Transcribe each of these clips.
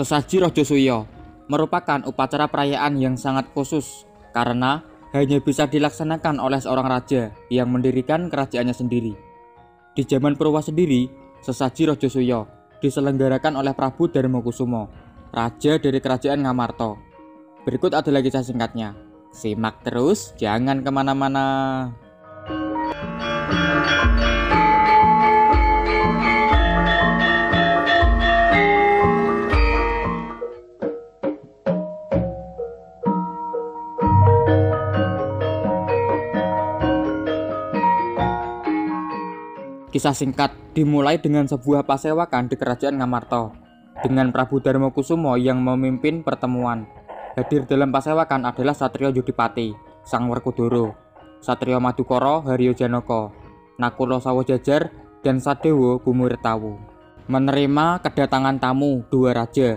Sesaji Rojo Suyo merupakan upacara perayaan yang sangat khusus karena hanya bisa dilaksanakan oleh seorang raja yang mendirikan kerajaannya sendiri. Di zaman Purwa sendiri, sesaji Rojo Suyo diselenggarakan oleh Prabu Darmokusumo, raja dari kerajaan Ngamarto. Berikut adalah kisah singkatnya. Simak terus, jangan ke mana-mana. Kisah singkat dimulai dengan sebuah pasewakan di kerajaan Ngamarto dengan Prabu Darmokusumo yang memimpin pertemuan. Hadir dalam pasewakan adalah Satrio Yudipati, Sang Werkudara, Satrio Madukoro Haryo Janoko, Nakulo Sawo Jajar, dan Sadewo Bumurirtawu. Menerima kedatangan tamu dua raja,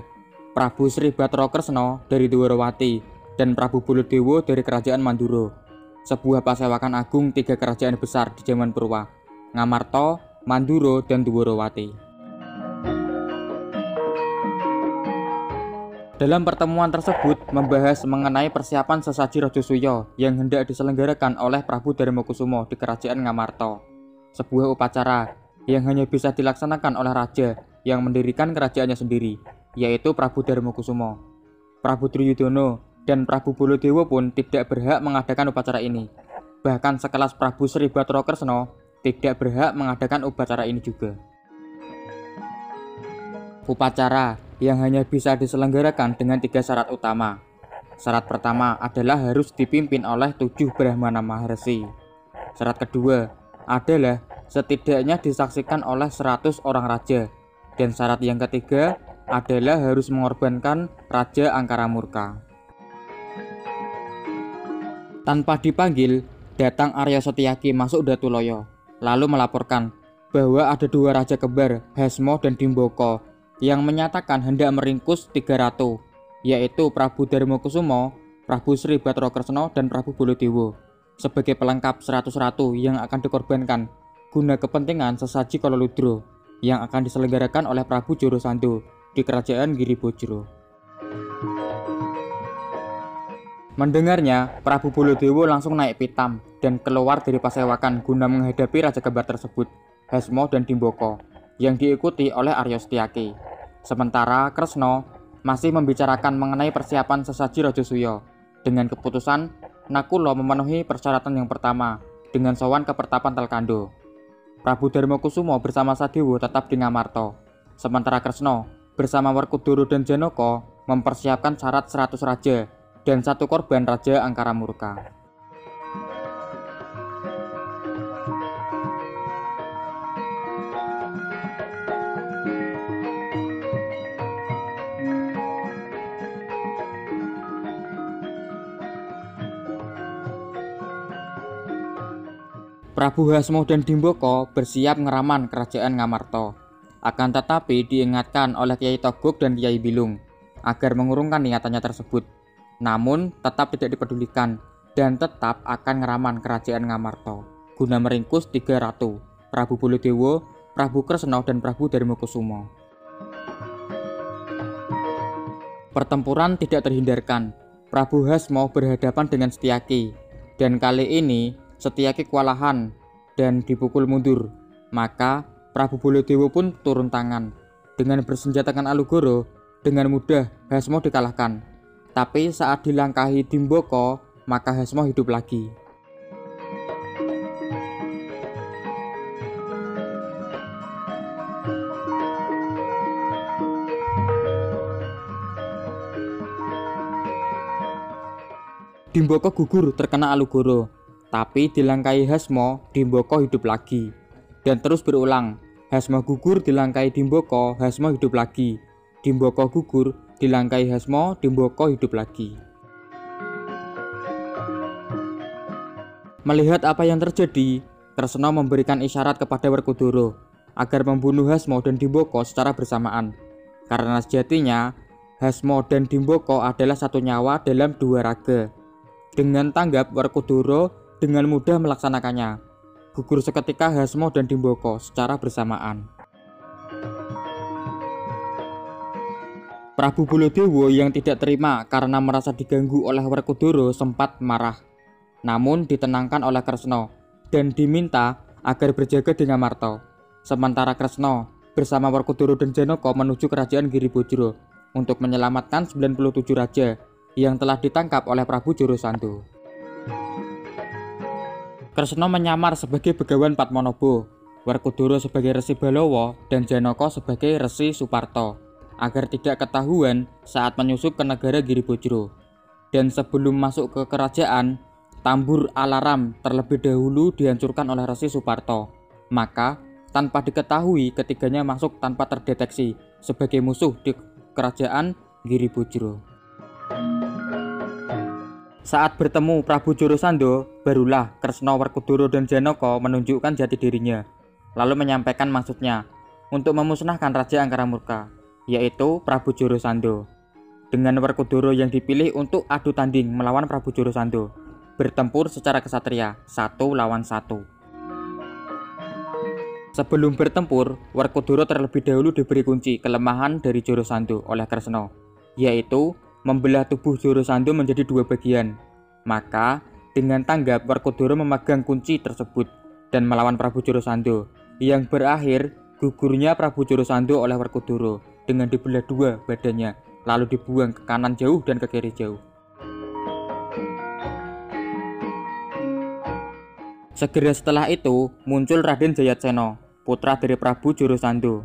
Prabu Sri Batro Kresno dari Dwarawati dan Prabu Buludewo dari Kerajaan Manduro. Sebuah pasewakan agung tiga kerajaan besar di zaman Purwa. Ngamarto, Manduro, dan Dworowati. Dalam pertemuan tersebut membahas mengenai persiapan sesaji Rojo Suyo yang hendak diselenggarakan oleh Prabu Darmokusumo di Kerajaan Ngamarto. Sebuah upacara yang hanya bisa dilaksanakan oleh raja yang mendirikan kerajaannya sendiri, yaitu Prabu Darmokusumo. Prabu Triyudono dan Prabu Bolodewo pun tidak berhak mengadakan upacara ini. Bahkan sekelas Prabu Sri Batro Kresno tidak berhak mengadakan upacara ini juga. Upacara yang hanya bisa diselenggarakan dengan tiga syarat utama. Syarat pertama adalah harus dipimpin oleh tujuh Brahmana Maharsi. Syarat kedua adalah setidaknya disaksikan oleh 100 orang raja. Dan syarat yang ketiga adalah harus mengorbankan Raja Angkara Murka. Tanpa dipanggil, datang Arya Setiaki masuk Datuloyo lalu melaporkan bahwa ada dua raja kembar, Hasmo dan Dimboko, yang menyatakan hendak meringkus tiga ratu, yaitu Prabu Darmokusumo, Prabu Sri Batro Kresno, dan Prabu Bolodewo, sebagai pelengkap seratus ratu yang akan dikorbankan guna kepentingan sesaji Kololudro yang akan diselenggarakan oleh Prabu Joro Sando di kerajaan Giribojro. Mendengarnya, Prabu Bolodewo langsung naik pitam dan keluar dari pasewakan guna menghadapi Raja Kembar tersebut, Hasmo dan Dimboko, yang diikuti oleh Aryo Setyaki. Sementara Kresno masih membicarakan mengenai persiapan sesaji Raja Suyo. Dengan keputusan, Nakulo memenuhi persyaratan yang pertama dengan sowan ke pertapan Telkando. Prabu Darmokusumo bersama Sadewo tetap di Ngamarto. Sementara Kresno bersama Werkudara dan Janoko mempersiapkan syarat 100 raja dan satu korban Raja Angkara Murka. Prabu Hasmo dan Dimboko bersiap ngeraman kerajaan Ngamarto. Akan tetapi diingatkan oleh Kiai Togok dan Kiai Bilung agar mengurungkan niatannya tersebut namun tetap tidak dipedulikan dan tetap akan ngeraman kerajaan Ngamarto guna meringkus tiga ratu, Prabu Bolodewo, Prabu Kresno, dan Prabu Darmokusumo. Pertempuran tidak terhindarkan. Prabu Hasmo berhadapan dengan Setiaki, dan kali ini Setiaki kewalahan dan dipukul mundur. Maka Prabu Bolodewo pun turun tangan. Dengan bersenjatakan Alugoro, dengan mudah Hasmo dikalahkan tapi saat dilangkahi Dimboko, maka Hasmo hidup lagi. Dimboko gugur terkena Alugoro, tapi dilangkai Hasmo, Dimboko hidup lagi. Dan terus berulang, Hasmo gugur dilangkai Dimboko, Hasmo hidup lagi. Dimboko gugur, Dilangkai Hasmo, Dimboko hidup lagi. Melihat apa yang terjadi, Kresna memberikan isyarat kepada Werkudara agar membunuh Hasmo dan Dimboko secara bersamaan. Karena sejatinya, Hasmo dan Dimboko adalah satu nyawa dalam dua raga. Dengan tanggap Werkudara dengan mudah melaksanakannya. Gugur seketika Hasmo dan Dimboko secara bersamaan. Prabu Bolodewo yang tidak terima karena merasa diganggu oleh Werkudara sempat marah. Namun ditenangkan oleh Kresna dan diminta agar berjaga dengan Marto. Sementara Kresna bersama Werkudara dan Janaka menuju kerajaan Giribojro untuk menyelamatkan 97 raja yang telah ditangkap oleh Prabu Jorosando. Kresna menyamar sebagai begawan Patmonobo, Werkudara sebagai Resi Balowo, dan Janaka sebagai Resi Suparto agar tidak ketahuan saat menyusup ke negara Giribojro. Dan sebelum masuk ke kerajaan, tambur alarm terlebih dahulu dihancurkan oleh Resi Suparto. Maka, tanpa diketahui ketiganya masuk tanpa terdeteksi sebagai musuh di kerajaan Giribojro. Saat bertemu Prabu Jorosando, barulah Kresna Werkudara dan Janaka menunjukkan jati dirinya, lalu menyampaikan maksudnya untuk memusnahkan Raja Angkara Murka yaitu Prabu Jorosando. Dengan Werkudara yang dipilih untuk adu tanding melawan Prabu Jorosando, bertempur secara kesatria satu lawan satu. Sebelum bertempur, Werkudara terlebih dahulu diberi kunci kelemahan dari Jorosando oleh Kresna, yaitu membelah tubuh Jorosando menjadi dua bagian. Maka, dengan tanggap Werkudara memegang kunci tersebut dan melawan Prabu Jorosando, yang berakhir gugurnya Prabu Jorosando oleh Werkudara dengan dibelah dua badannya, lalu dibuang ke kanan jauh dan ke kiri jauh. Segera setelah itu, muncul Raden Jayatseno, putra dari Prabu Jorosando.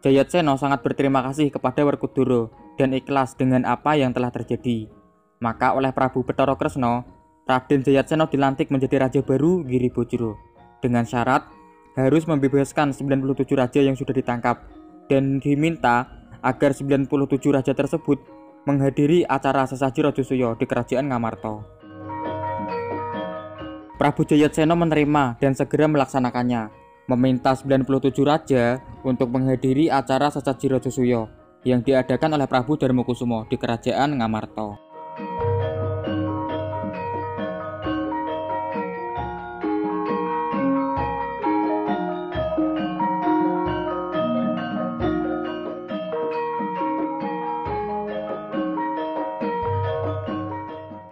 Jayatseno sangat berterima kasih kepada Werkudara dan ikhlas dengan apa yang telah terjadi. Maka oleh Prabu Betara Kresna, Raden Jayatseno dilantik menjadi raja baru Giribojro dengan syarat harus membebaskan 97 raja yang sudah ditangkap dan diminta agar 97 raja tersebut menghadiri acara sesaji Rajosuyo di kerajaan Ngamarta. Prabu Jayatseno menerima dan segera melaksanakannya, meminta 97 raja untuk menghadiri acara sesaji Rajosuyo yang diadakan oleh Prabu Darmokusumo di kerajaan Ngamarta.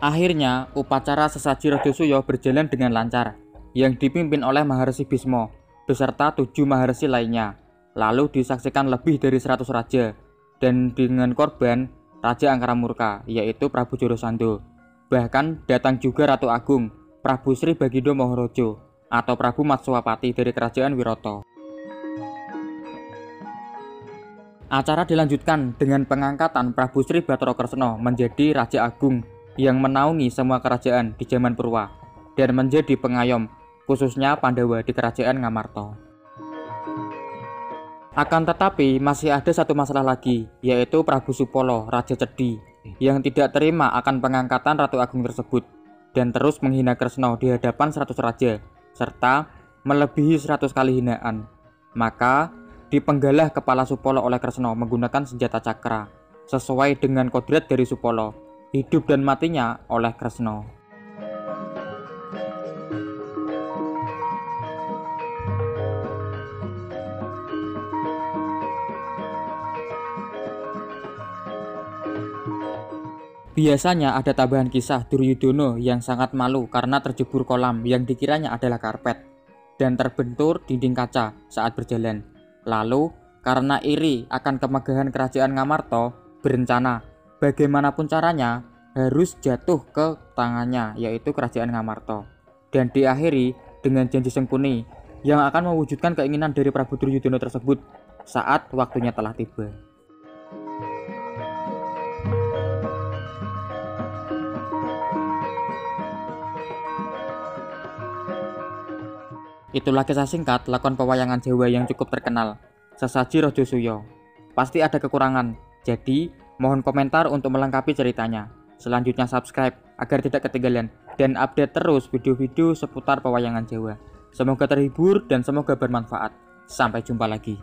Akhirnya, upacara sesaji Rajosuyo berjalan dengan lancar, yang dipimpin oleh Maharsi Bismo beserta tujuh Maharsi lainnya. Lalu disaksikan lebih dari 100 raja, dan dengan korban Raja Angkara Murka, yaitu Prabu Jorosando. Bahkan datang juga Ratu Agung, Prabu Sri Bagindo Mohorojo, atau Prabu Matswapati dari Kerajaan Wiroto. Acara dilanjutkan dengan pengangkatan Prabu Sri Batara Kresna menjadi Raja Agung yang menaungi semua kerajaan di zaman Purwa dan menjadi pengayom khususnya Pandawa di kerajaan Ngamarta. Akan tetapi masih ada satu masalah lagi yaitu Prabu Supolo, Raja Cedi yang tidak terima akan pengangkatan Ratu Agung tersebut dan terus menghina Kresna di hadapan 100 raja serta melebihi 100 kali hinaan. Maka dipenggalah kepala Supolo oleh Kresna menggunakan senjata cakra sesuai dengan kodrat dari Supolo hidup dan matinya oleh Kresna. Biasanya ada tambahan kisah Duryudono yang sangat malu karena terjebur kolam yang dikiranya adalah karpet dan terbentur dinding kaca saat berjalan. Lalu, karena iri akan kemegahan kerajaan Ngamarta, berencana bagaimanapun caranya harus jatuh ke tangannya yaitu kerajaan Ngamarta dan diakhiri dengan janji sengkuni yang akan mewujudkan keinginan dari Prabu Duryudono tersebut saat waktunya telah tiba. Itulah kisah singkat lakon pewayangan Jawa yang cukup terkenal, Sesaji Rojo Suyo. Pasti ada kekurangan, jadi Mohon komentar untuk melengkapi ceritanya. Selanjutnya subscribe agar tidak ketinggalan dan update terus video-video seputar pewayangan Jawa. Semoga terhibur dan semoga bermanfaat. Sampai jumpa lagi.